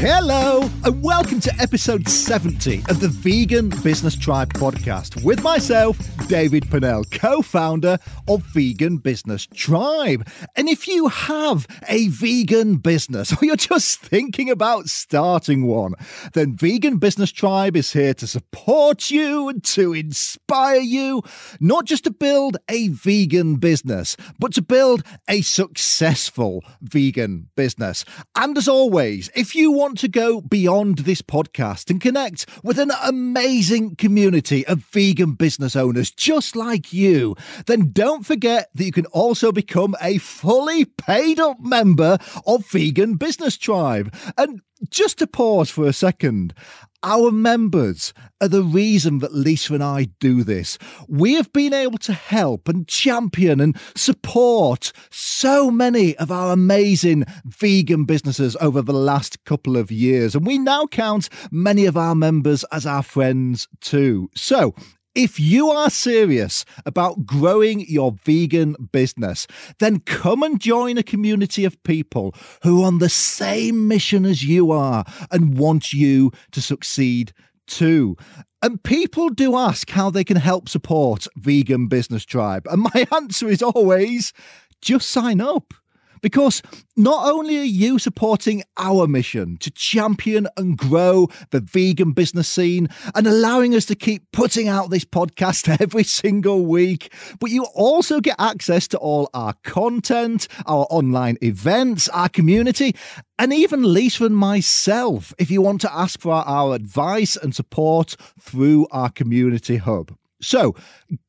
Yeah. Hello, and welcome to episode 70 of the Vegan Business Tribe podcast with myself, David Purnell, co founder of Vegan Business Tribe. And if you have a vegan business or you're just thinking about starting one, then Vegan Business Tribe is here to support you and to inspire you, not just to build a vegan business, but to build a successful vegan business. And as always, if you want to go beyond this podcast and connect with an amazing community of vegan business owners just like you, then don't forget that you can also become a fully paid up member of Vegan Business Tribe. And just to pause for a second, our members are the reason that Lisa and I do this. We have been able to help and champion and support so many of our amazing vegan businesses over the last couple of years. And we now count many of our members as our friends too. So if you are serious about growing your vegan business, then come and join a community of people who are on the same mission as you are and want you to succeed too. And people do ask how they can help support Vegan Business Tribe. And my answer is always just sign up. Because not only are you supporting our mission to champion and grow the vegan business scene and allowing us to keep putting out this podcast every single week, but you also get access to all our content, our online events, our community, and even Lisa and myself if you want to ask for our advice and support through our community hub. So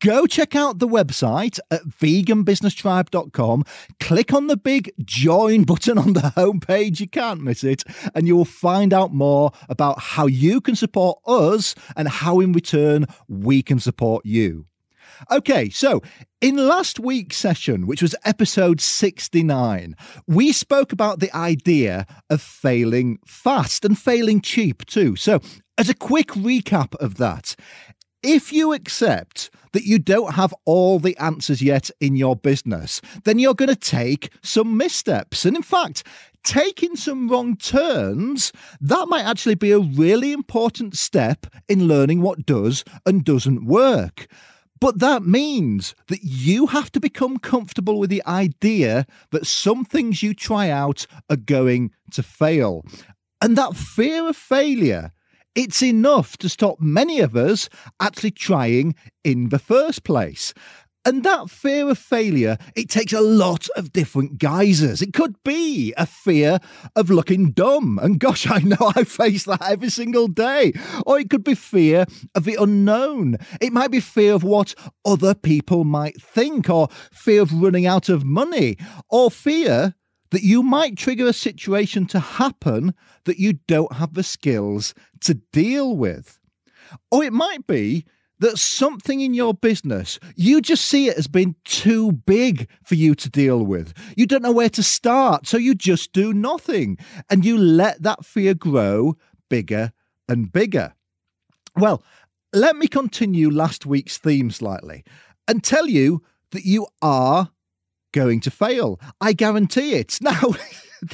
go check out the website at veganbusinesstribe.com. Click on the big join button on the homepage. You can't miss it. And you will find out more about how you can support us and how in return we can support you. Okay, so in last week's session, which was episode 69, we spoke about the idea of failing fast and failing cheap too. So, as a quick recap of that, if you accept that you don't have all the answers yet in your business, then you're going to take some missteps. And in fact, taking some wrong turns, that might actually be a really important step in learning what does and doesn't work. But that means that you have to become comfortable with the idea that some things you try out are going to fail. And that fear of failure it's enough to stop many of us actually trying in the first place. And that fear of failure, it takes a lot of different guises. It could be a fear of looking dumb. And gosh, I know I face that every single day. Or it could be fear of the unknown. It might be fear of what other people might think, or fear of running out of money, or fear that you might trigger a situation to happen that you don't have the skills to deal with. Or it might be that something in your business, you just see it as being too big for you to deal with. You don't know where to start, so you just do nothing. And you let that fear grow bigger and bigger. Well, let me continue last week's theme slightly and tell you that you are going to fail. I guarantee it. Now,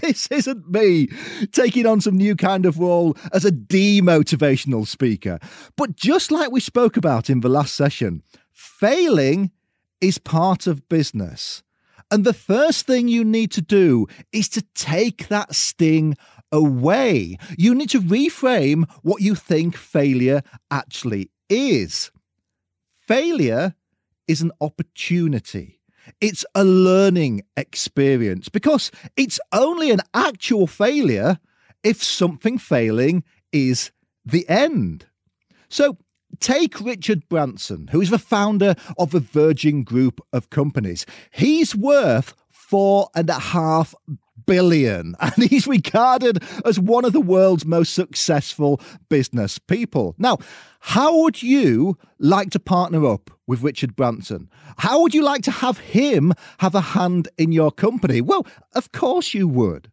this isn't me taking on some new kind of role as a demotivational speaker. But just like we spoke about in the last session, failing is part of business. And the first thing you need to do is to take that sting away. You need to reframe what you think failure actually is. Failure is an opportunity. It's a learning experience because it's only an actual failure if something failing is the end. So, take Richard Branson, who is the founder of the Virgin Group of Companies. He's worth four and a half billion, and he's regarded as one of the world's most successful business people. Now, how would you like to partner up with Richard Branson? How would you like to have him have a hand in your company? Well, of course you would.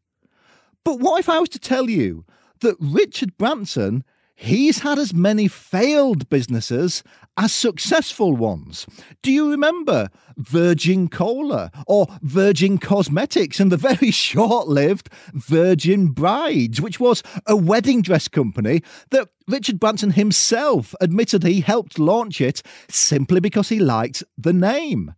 But what if I was to tell you that Richard Branson he's had as many failed businesses as successful ones. Do you remember Virgin Cola or Virgin Cosmetics and the very short lived Virgin Brides, which was a wedding dress company that Richard Branson himself admitted he helped launch it simply because he liked the name?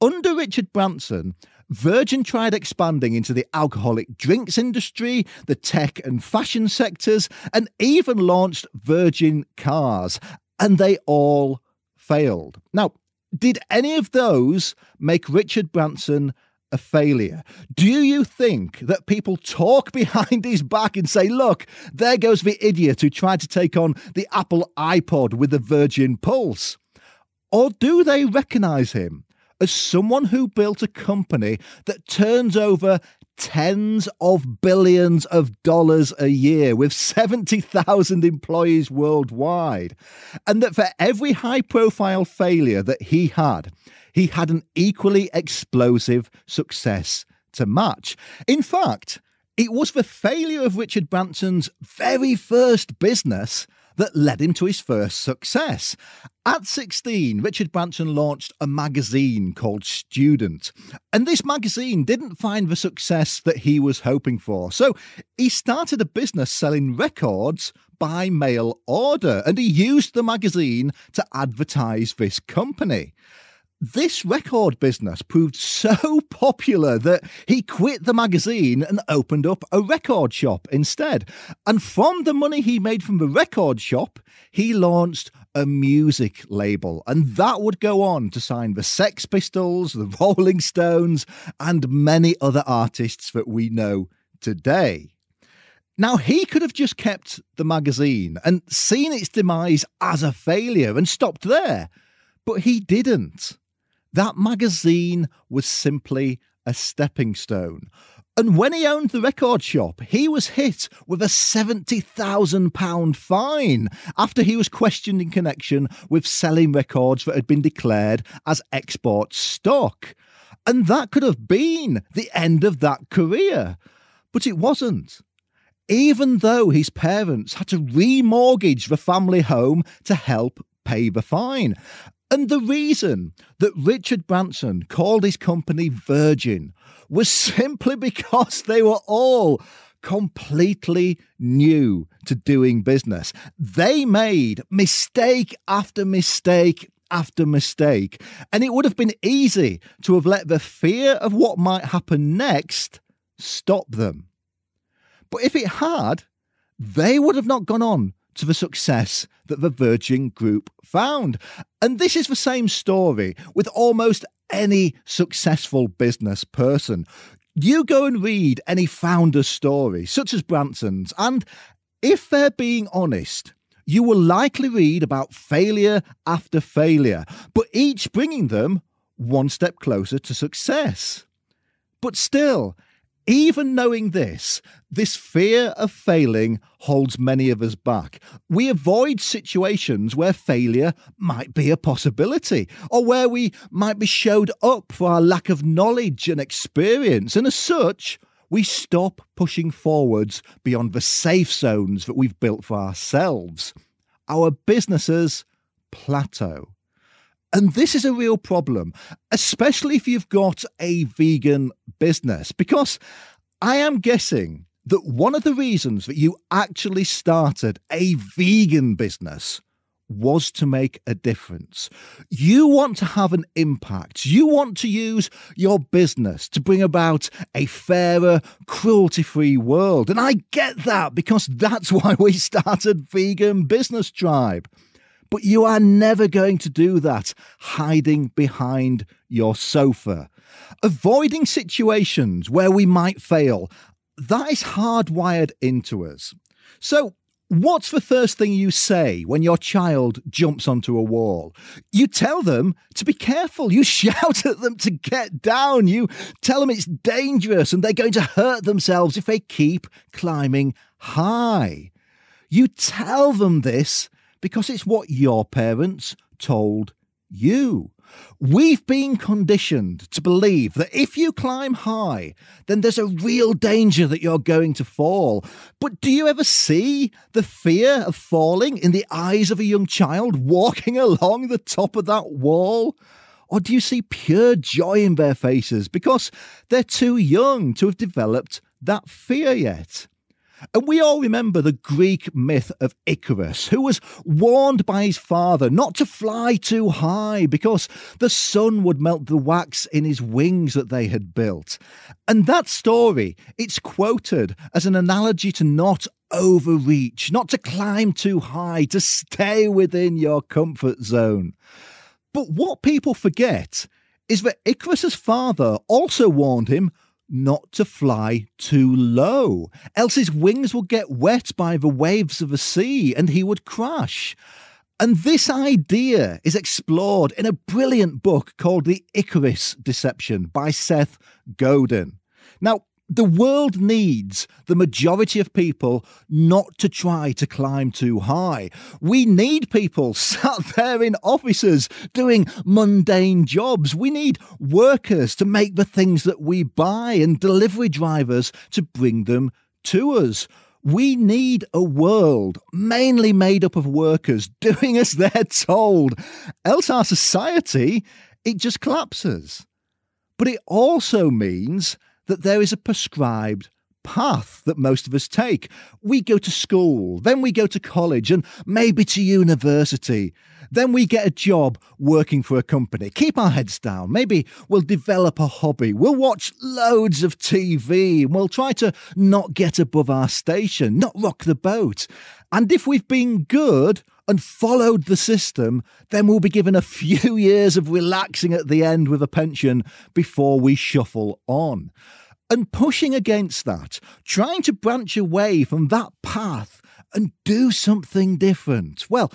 Under Richard Branson, Virgin tried expanding into the alcoholic drinks industry, the tech and fashion sectors, and even launched Virgin Cars, and they all failed. Now, did any of those make Richard Branson a failure? Do you think that people talk behind his back and say, look, there goes the idiot who tried to take on the Apple iPod with the Virgin Pulse? Or do they recognize him as someone who built a company that turns over tens of billions of dollars a year with 70,000 employees worldwide. And that for every high profile failure that he had, he had an equally explosive success to match. In fact, it was the failure of Richard Branson's very first business that led him to his first success. At 16, Richard Branson launched a magazine called Student, and this magazine didn't find the success that he was hoping for. So he started a business selling records by mail order, and he used the magazine to advertise this company this record business proved so popular that he quit the magazine and opened up a record shop instead. And from the money he made from the record shop, he launched a music label. And that would go on to sign the Sex Pistols, the Rolling Stones, and many other artists that we know today. Now, he could have just kept the magazine and seen its demise as a failure and stopped there, but he didn't. That magazine was simply a stepping stone. And when he owned the record shop, he was hit with a £70,000 fine after he was questioned in connection with selling records that had been declared as export stock. And that could have been the end of that career. But it wasn't. Even though his parents had to remortgage the family home to help pay the fine. And the reason that Richard Branson called his company Virgin was simply because they were all completely new to doing business. They made mistake after mistake after mistake. And it would have been easy to have let the fear of what might happen next stop them. But if it had, they would have not gone on to the success that the Virgin Group found. And this is the same story with almost any successful business person. You go and read any founder's story, such as Branson's, and if they're being honest, you will likely read about failure after failure, but each bringing them one step closer to success. But still, even knowing this, this fear of failing holds many of us back. We avoid situations where failure might be a possibility or where we might be showed up for our lack of knowledge and experience. And as such, we stop pushing forwards beyond the safe zones that we've built for ourselves. Our businesses plateau. And this is a real problem, especially if you've got a vegan business, because I am guessing that one of the reasons that you actually started a vegan business was to make a difference. You want to have an impact. You want to use your business to bring about a fairer, cruelty free world. And I get that because that's why we started Vegan Business Tribe. But you are never going to do that hiding behind your sofa. Avoiding situations where we might fail, that is hardwired into us. So, What's the first thing you say when your child jumps onto a wall? You tell them to be careful. You shout at them to get down. You tell them it's dangerous and they're going to hurt themselves if they keep climbing high. You tell them this because it's what your parents told you. We've been conditioned to believe that if you climb high, then there's a real danger that you're going to fall. But do you ever see the fear of falling in the eyes of a young child walking along the top of that wall? Or do you see pure joy in their faces because they're too young to have developed that fear yet? And we all remember the Greek myth of Icarus, who was warned by his father not to fly too high because the sun would melt the wax in his wings that they had built. And that story, it's quoted as an analogy to not overreach, not to climb too high, to stay within your comfort zone. But what people forget is that Icarus's father also warned him not to fly too low, else his wings would get wet by the waves of the sea and he would crash. And this idea is explored in a brilliant book called The Icarus Deception by Seth Godin. Now, the world needs the majority of people not to try to climb too high. We need people sat there in offices doing mundane jobs. We need workers to make the things that we buy and delivery drivers to bring them to us. We need a world mainly made up of workers doing as they're told, else our society, it just collapses. But it also means that there is a prescribed path that most of us take. We go to school, then we go to college, and maybe to university. Then we get a job working for a company. Keep our heads down. Maybe we'll develop a hobby. We'll watch loads of TV we'll try to not get above our station, not rock the boat. And if we've been good, and followed the system, then we'll be given a few years of relaxing at the end with a pension before we shuffle on and pushing against that, trying to branch away from that path and do something different. Well,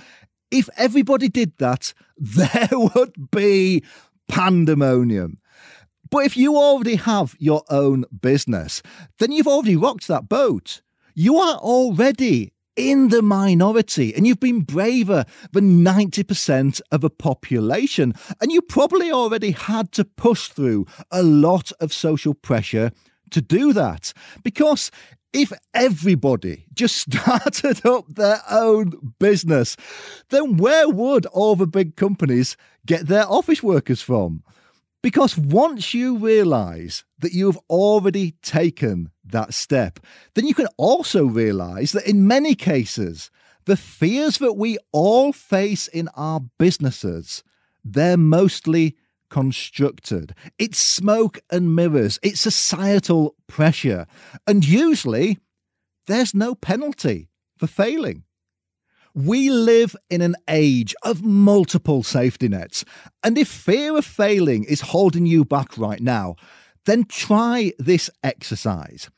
if everybody did that, there would be pandemonium. But if you already have your own business, then you've already rocked that boat. You are already in the minority and you've been braver than 90% of a population. And you probably already had to push through a lot of social pressure to do that. Because if everybody just started up their own business, then where would all the big companies get their office workers from? Because once you realize that you've already taken that step, then you can also realize that in many cases, the fears that we all face in our businesses, they're mostly constructed. It's smoke and mirrors, it's societal pressure. And usually, there's no penalty for failing. We live in an age of multiple safety nets. And if fear of failing is holding you back right now, then try this exercise.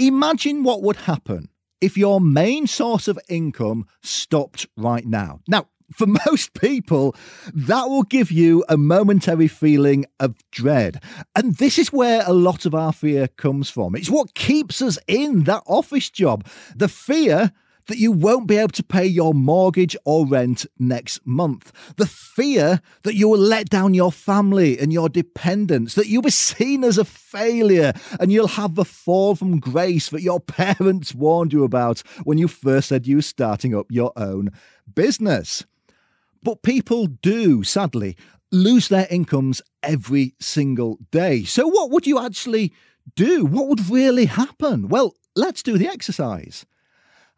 Imagine what would happen if your main source of income stopped right now. Now, for most people, that will give you a momentary feeling of dread. And this is where a lot of our fear comes from. It's what keeps us in that office job. The fear that you won't be able to pay your mortgage or rent next month. The fear that you will let down your family and your dependents, that you'll be seen as a failure and you'll have the fall from grace that your parents warned you about when you first said you were starting up your own business. But people do, sadly, lose their incomes every single day. So, what would you actually do? What would really happen? Well, let's do the exercise.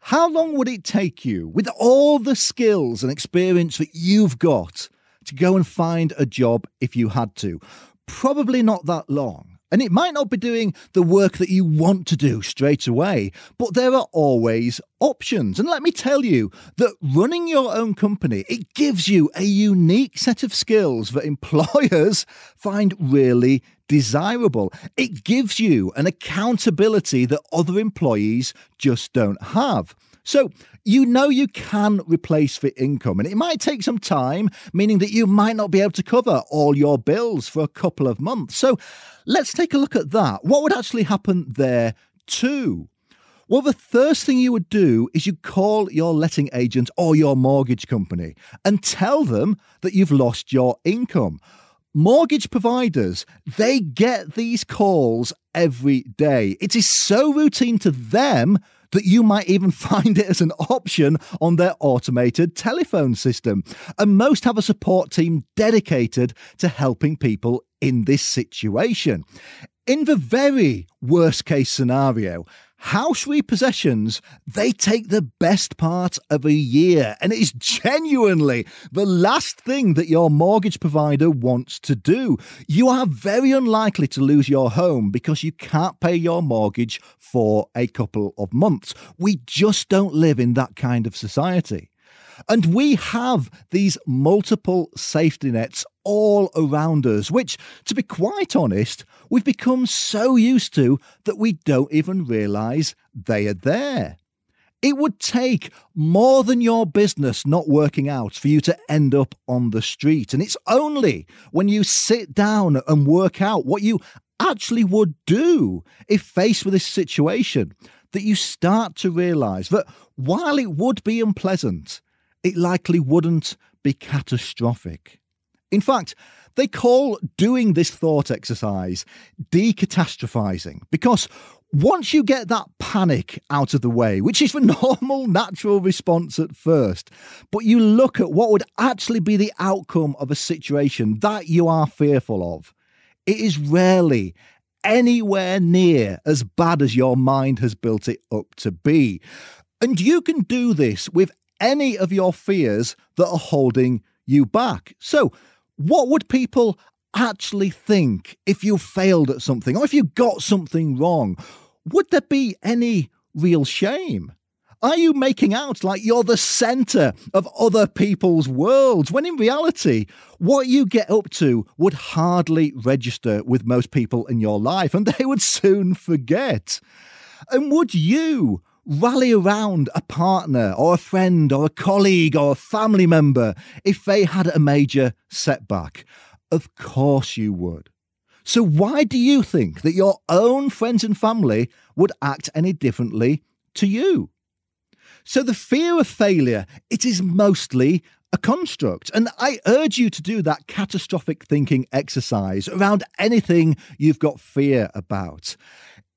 How long would it take you, with all the skills and experience that you've got, to go and find a job if you had to? Probably not that long. And it might not be doing the work that you want to do straight away, but there are always options. And let me tell you that running your own company, it gives you a unique set of skills that employers find really desirable. It gives you an accountability that other employees just don't have. So you know you can replace the income, and it might take some time, meaning that you might not be able to cover all your bills for a couple of months. So let's take a look at that. What would actually happen there too? Well, the first thing you would do is you call your letting agent or your mortgage company and tell them that you've lost your income. Mortgage providers, they get these calls every day. It is so routine to them that you might even find it as an option on their automated telephone system. And most have a support team dedicated to helping people in this situation. In the very worst case scenario, house repossessions, they take the best part of a year. And it is genuinely the last thing that your mortgage provider wants to do. You are very unlikely to lose your home because you can't pay your mortgage for a couple of months. We just don't live in that kind of society. And we have these multiple safety nets all around us, which, to be quite honest, we've become so used to that we don't even realise they are there. It would take more than your business not working out for you to end up on the street. And it's only when you sit down and work out what you actually would do if faced with this situation that you start to realise that while it would be unpleasant, it likely wouldn't be catastrophic. In fact, they call doing this thought exercise decatastrophizing because once you get that panic out of the way, which is the normal natural response at first, but you look at what would actually be the outcome of a situation that you are fearful of, it is rarely anywhere near as bad as your mind has built it up to be. And you can do this with any of your fears that are holding you back. So, what would people actually think if you failed at something or if you got something wrong? Would there be any real shame? Are you making out like you're the center of other people's worlds when in reality, what you get up to would hardly register with most people in your life and they would soon forget? And would you rally around a partner or a friend or a colleague or a family member if they had a major setback? Of course you would. So, why do you think that your own friends and family would act any differently to you? So, the fear of failure, it is mostly a construct. And I urge you to do that catastrophic thinking exercise around anything you've got fear about.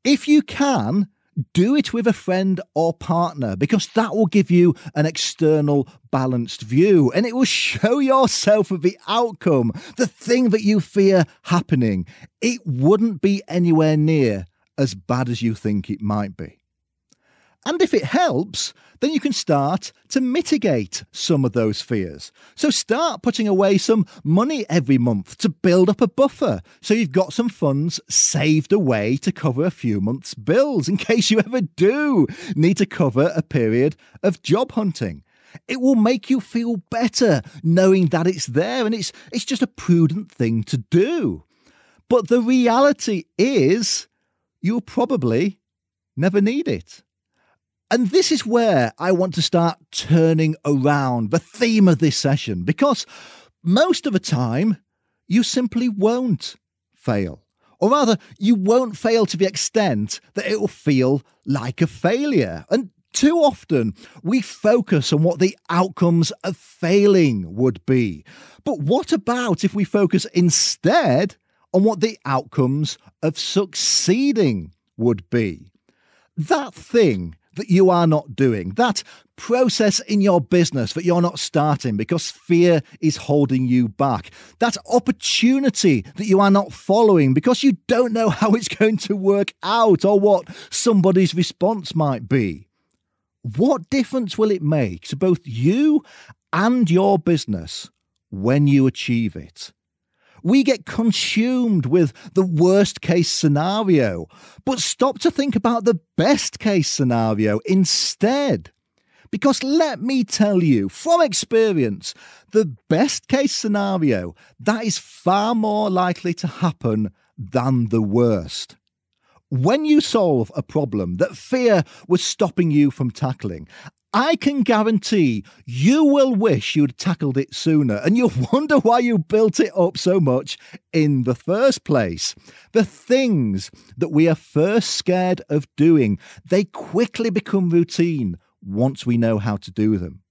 If you can, do it with a friend or partner because that will give you an external balanced view and it will show yourself of the outcome, the thing that you fear happening. It wouldn't be anywhere near as bad as you think it might be. And if it helps, then you can start to mitigate some of those fears. So start putting away some money every month to build up a buffer so you've got some funds saved away to cover a few months' bills in case you ever do need to cover a period of job hunting. It will make you feel better knowing that it's there and it's it's just a prudent thing to do. But the reality is you'll probably never need it. And this is where I want to start turning around the theme of this session because most of the time you simply won't fail. Or rather, you won't fail to the extent that it will feel like a failure. And too often we focus on what the outcomes of failing would be. But what about if we focus instead on what the outcomes of succeeding would be? That thing that you are not doing, that process in your business that you're not starting because fear is holding you back, that opportunity that you are not following because you don't know how it's going to work out or what somebody's response might be. What difference will it make to both you and your business when you achieve it? We get consumed with the worst case scenario, but stop to think about the best case scenario instead. Because let me tell you from experience, the best case scenario, that is far more likely to happen than the worst. When you solve a problem that fear was stopping you from tackling, I can guarantee you will wish you'd tackled it sooner and you'll wonder why you built it up so much in the first place. The things that we are first scared of doing, they quickly become routine once we know how to do them.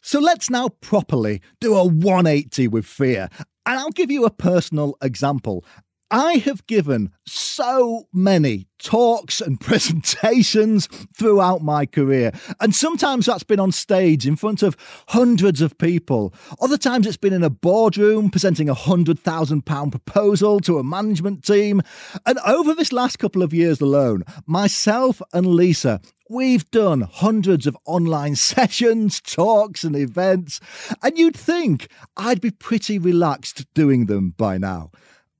So let's now properly do a 180 with fear. And I'll give you a personal example. I have given so many talks and presentations throughout my career. And sometimes that's been on stage in front of hundreds of people. Other times it's been in a boardroom presenting a £100,000 proposal to a management team. And over this last couple of years alone, myself and Lisa, We've done hundreds of online sessions, talks, and events, and you'd think I'd be pretty relaxed doing them by now.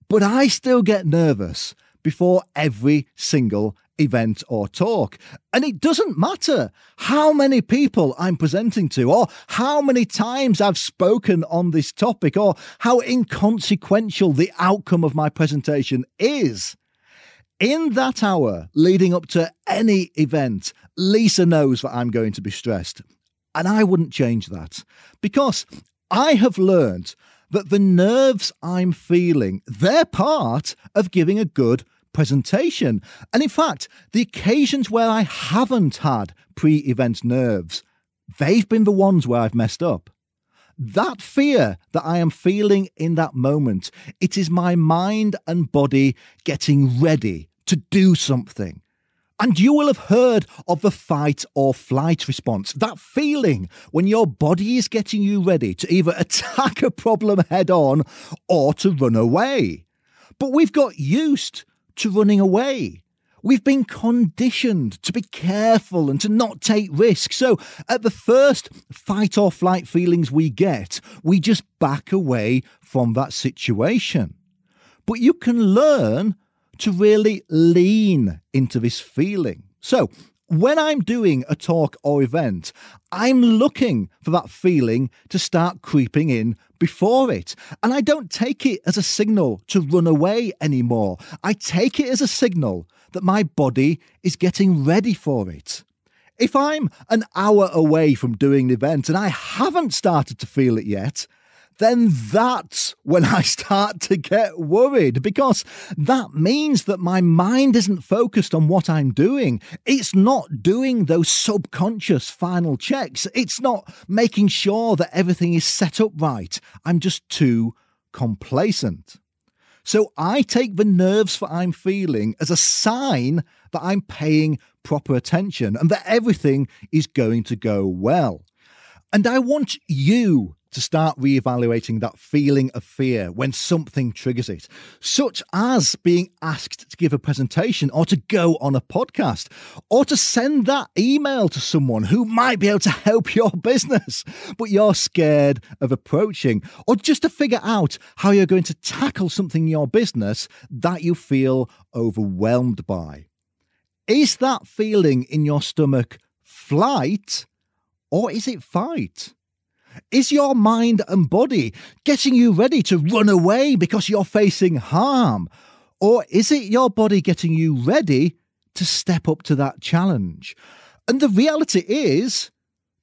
But I still get nervous before every single event or talk. And it doesn't matter how many people I'm presenting to, or how many times I've spoken on this topic, or how inconsequential the outcome of my presentation is. In that hour leading up to any event, Lisa knows that I'm going to be stressed. And I wouldn't change that because I have learned that the nerves I'm feeling, they're part of giving a good presentation. And in fact, the occasions where I haven't had pre event nerves, they've been the ones where I've messed up. That fear that I am feeling in that moment, it is my mind and body getting ready to do something. And you will have heard of the fight or flight response, that feeling when your body is getting you ready to either attack a problem head on or to run away. But we've got used to running away. We've been conditioned to be careful and to not take risks. So, at the first fight or flight feelings we get, we just back away from that situation. But you can learn to really lean into this feeling. So, when I'm doing a talk or event, I'm looking for that feeling to start creeping in before it. And I don't take it as a signal to run away anymore. I take it as a signal that my body is getting ready for it. If I'm an hour away from doing the event and I haven't started to feel it yet, then that's when I start to get worried because that means that my mind isn't focused on what I'm doing. It's not doing those subconscious final checks. It's not making sure that everything is set up right. I'm just too complacent. So I take the nerves that I'm feeling as a sign that I'm paying proper attention and that everything is going to go well. And I want you to start re-evaluating that feeling of fear when something triggers it, such as being asked to give a presentation or to go on a podcast or to send that email to someone who might be able to help your business, but you're scared of approaching, or just to figure out how you're going to tackle something in your business that you feel overwhelmed by. Is that feeling in your stomach flight or is it fight? Is your mind and body getting you ready to run away because you're facing harm? Or is it your body getting you ready to step up to that challenge? And the reality is,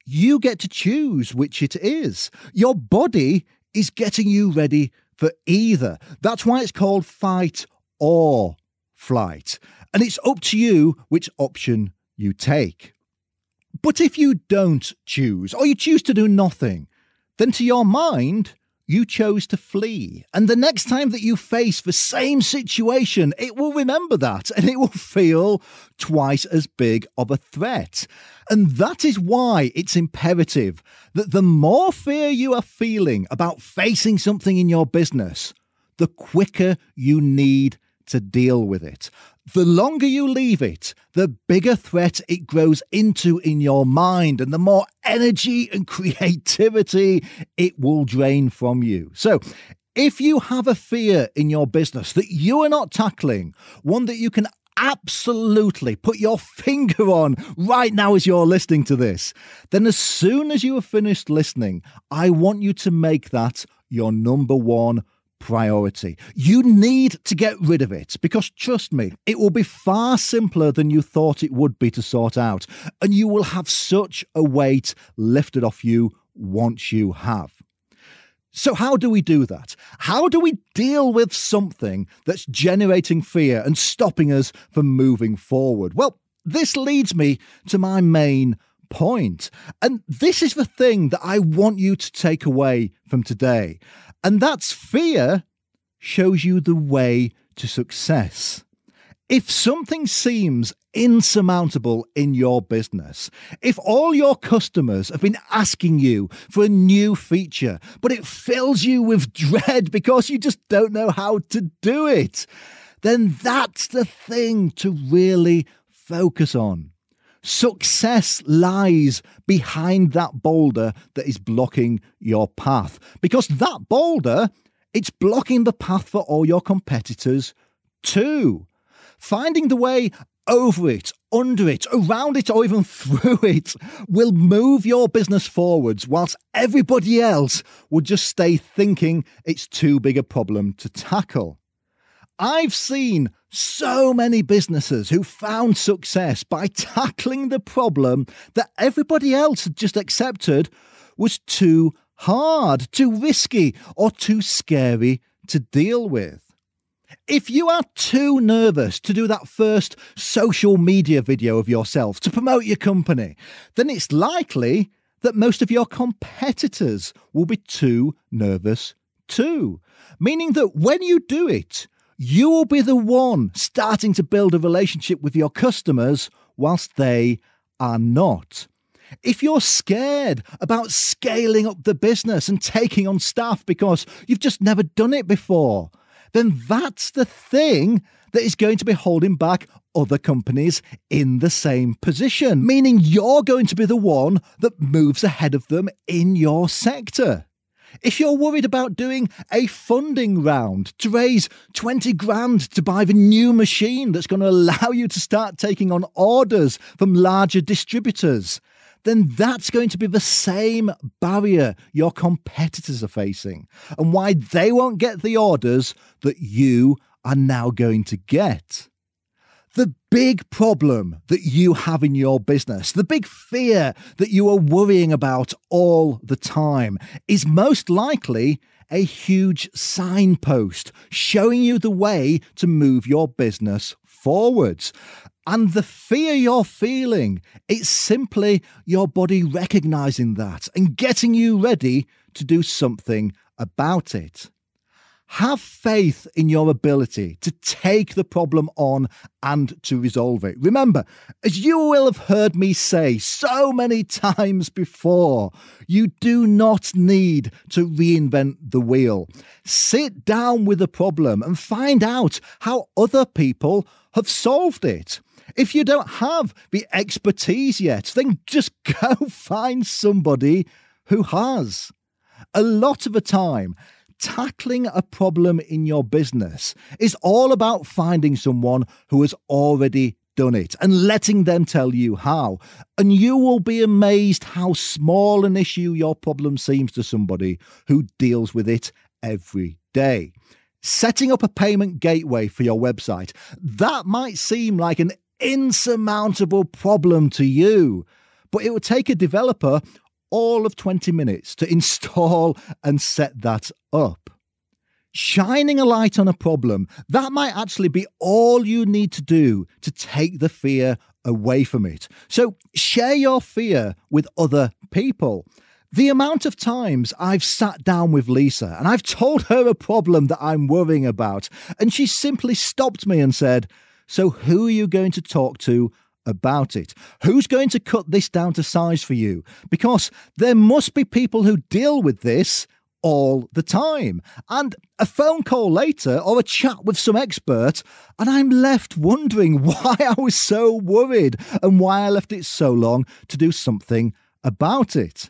you get to choose which it is. Your body is getting you ready for either. That's why it's called fight or flight. And it's up to you which option you take. But if you don't choose, or you choose to do nothing, then to your mind, you chose to flee. And the next time that you face the same situation, it will remember that and it will feel twice as big of a threat. And that is why it's imperative that the more fear you are feeling about facing something in your business, the quicker you need to deal with it. The longer you leave it, the bigger threat it grows into in your mind, and the more energy and creativity it will drain from you. So, if you have a fear in your business that you are not tackling, one that you can absolutely put your finger on right now as you're listening to this, then as soon as you have finished listening, I want you to make that your number one priority. You need to get rid of it because trust me, it will be far simpler than you thought it would be to sort out, and you will have such a weight lifted off you once you have. So, how do we do that? How do we deal with something that's generating fear and stopping us from moving forward? Well, this leads me to my main point. And this is the thing that I want you to take away from today. And that's fear shows you the way to success. If something seems insurmountable in your business, if all your customers have been asking you for a new feature, but it fills you with dread because you just don't know how to do it, then that's the thing to really focus on. Success lies behind that boulder that is blocking your path. Because that boulder, it's blocking the path for all your competitors too. Finding the way over it, under it, around it, or even through it will move your business forwards, whilst everybody else will just stay thinking it's too big a problem to tackle. I've seen so many businesses who found success by tackling the problem that everybody else had just accepted was too hard, too risky, or too scary to deal with. If you are too nervous to do that first social media video of yourself to promote your company, then it's likely that most of your competitors will be too nervous too. Meaning that when you do it, you will be the one starting to build a relationship with your customers whilst they are not. If you're scared about scaling up the business and taking on staff because you've just never done it before, then that's the thing that is going to be holding back other companies in the same position, meaning you're going to be the one that moves ahead of them in your sector. If you're worried about doing a funding round to raise 20 grand to buy the new machine that's going to allow you to start taking on orders from larger distributors, then that's going to be the same barrier your competitors are facing and why they won't get the orders that you are now going to get. The big problem that you have in your business, the big fear that you are worrying about all the time, is most likely a huge signpost showing you the way to move your business forwards. And the fear you're feeling, it's simply your body recognizing that and getting you ready to do something about it. Have faith in your ability to take the problem on and to resolve it. Remember, as you will have heard me say so many times before, you do not need to reinvent the wheel. Sit down with the problem and find out how other people have solved it. If you don't have the expertise yet, then just go find somebody who has. A lot of the time, tackling a problem in your business is all about finding someone who has already done it and letting them tell you how. And you will be amazed how small an issue your problem seems to somebody who deals with it every day. Setting up a payment gateway for your website, that might seem like an insurmountable problem to you, but it would take a developer all of 20 minutes to install and set that up. Shining a light on a problem, that might actually be all you need to do to take the fear away from it. So share your fear with other people. The amount of times I've sat down with Lisa and I've told her a problem that I'm worrying about, and she simply stopped me and said, So, who are you going to talk to about it. Who's going to cut this down to size for you? Because there must be people who deal with this all the time. And a phone call later or a chat with some expert, and I'm left wondering why I was so worried and why I left it so long to do something about it.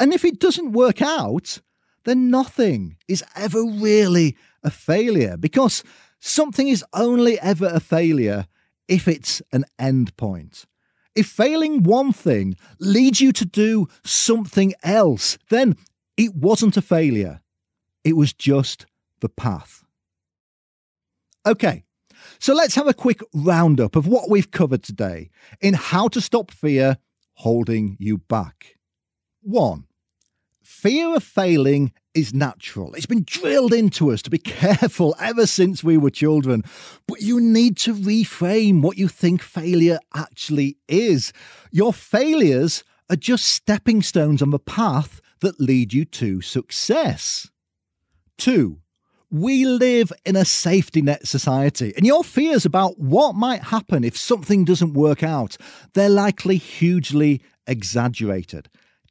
And if it doesn't work out, then nothing is ever really a failure because something is only ever a failure if it's an end point. If failing one thing leads you to do something else, then it wasn't a failure. It was just the path. Okay, so let's have a quick roundup of what we've covered today in how to stop fear holding you back. One, fear of failing is natural. It's been drilled into us to be careful ever since we were children. But you need to reframe what you think failure actually is. Your failures are just stepping stones on the path that lead you to success. Two, we live in a safety net society, and your fears about what might happen if something doesn't work out, they're likely hugely exaggerated.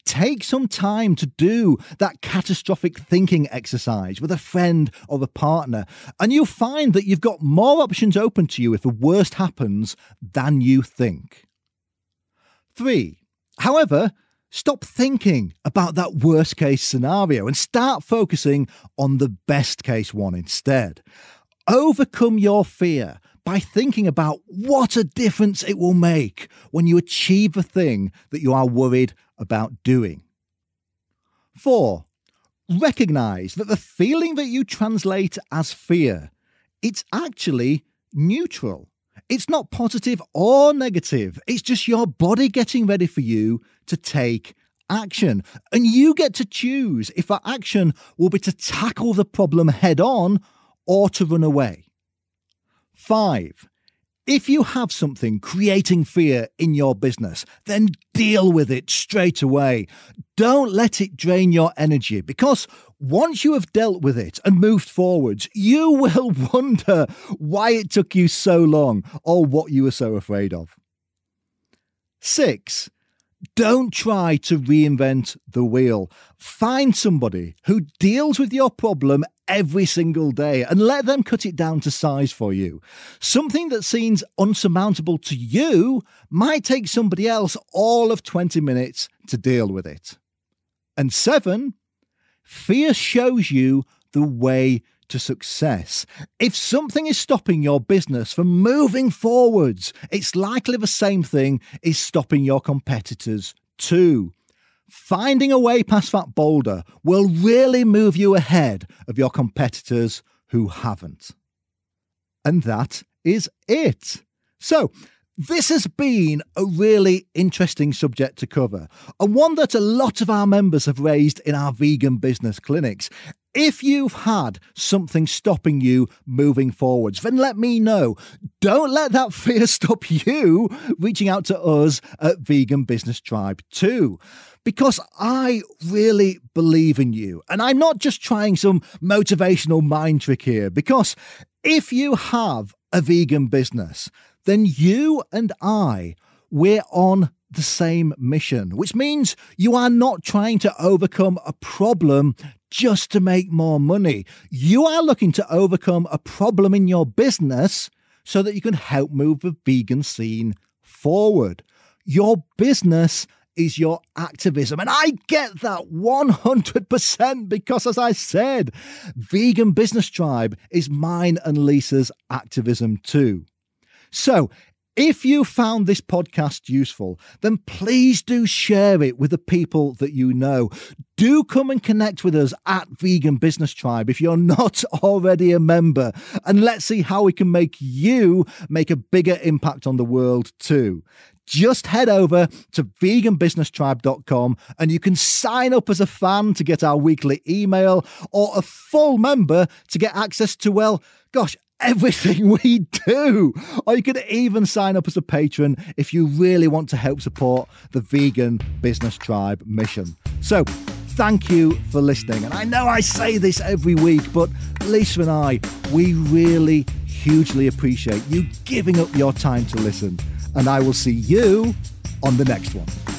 Take some time to do that catastrophic thinking exercise with a friend or a partner, and you'll find that you've got more options open to you if the worst happens than you think. 3. However, stop thinking about that worst case scenario and start focusing on the best case one instead. Overcome your fear by thinking about what a difference it will make when you achieve the thing that you are worried about doing. Four, recognize that the feeling that you translate as fear, it's actually neutral. It's not positive or negative. It's just your body getting ready for you to take action. And you get to choose if that action will be to tackle the problem head on or to run away. Five, if you have something creating fear in your business, then deal with it straight away. Don't let it drain your energy because once you have dealt with it and moved forwards, you will wonder why it took you so long or what you were so afraid of. Six, don't try to reinvent the wheel. Find somebody who deals with your problem every single day and let them cut it down to size for you. Something that seems unsurmountable to you might take somebody else all of 20 minutes to deal with it. And seven, fear shows you the way to success. If something is stopping your business from moving forwards, it's likely the same thing is stopping your competitors too. Finding a way past that boulder will really move you ahead of your competitors who haven't. And that is it. So, this has been a really interesting subject to cover, and one that a lot of our members have raised in our vegan business clinics. If you've had something stopping you moving forwards, then let me know. Don't let that fear stop you reaching out to us at Vegan Business Tribe too. Because I really believe in you. And I'm not just trying some motivational mind trick here, because if you have a vegan business, then you and I, we're on the same mission, which means you are not trying to overcome a problem just to make more money. You are looking to overcome a problem in your business so that you can help move the vegan scene forward. Your business is your activism. And I get that 100% because, as I said, Vegan Business Tribe is mine and Lisa's activism too. So, if you found this podcast useful, then please do share it with the people that you know. Do come and connect with us at Vegan Business Tribe if you're not already a member, and let's see how we can make you make a bigger impact on the world too just head over to veganbusinesstribe.com and you can sign up as a fan to get our weekly email or a full member to get access to, well, gosh, everything we do. Or you could even sign up as a patron if you really want to help support the Vegan Business Tribe mission. So, thank you for listening. And I know I say this every week, but Lisa and I, we really hugely appreciate you giving up your time to listen. And I will see you on the next one.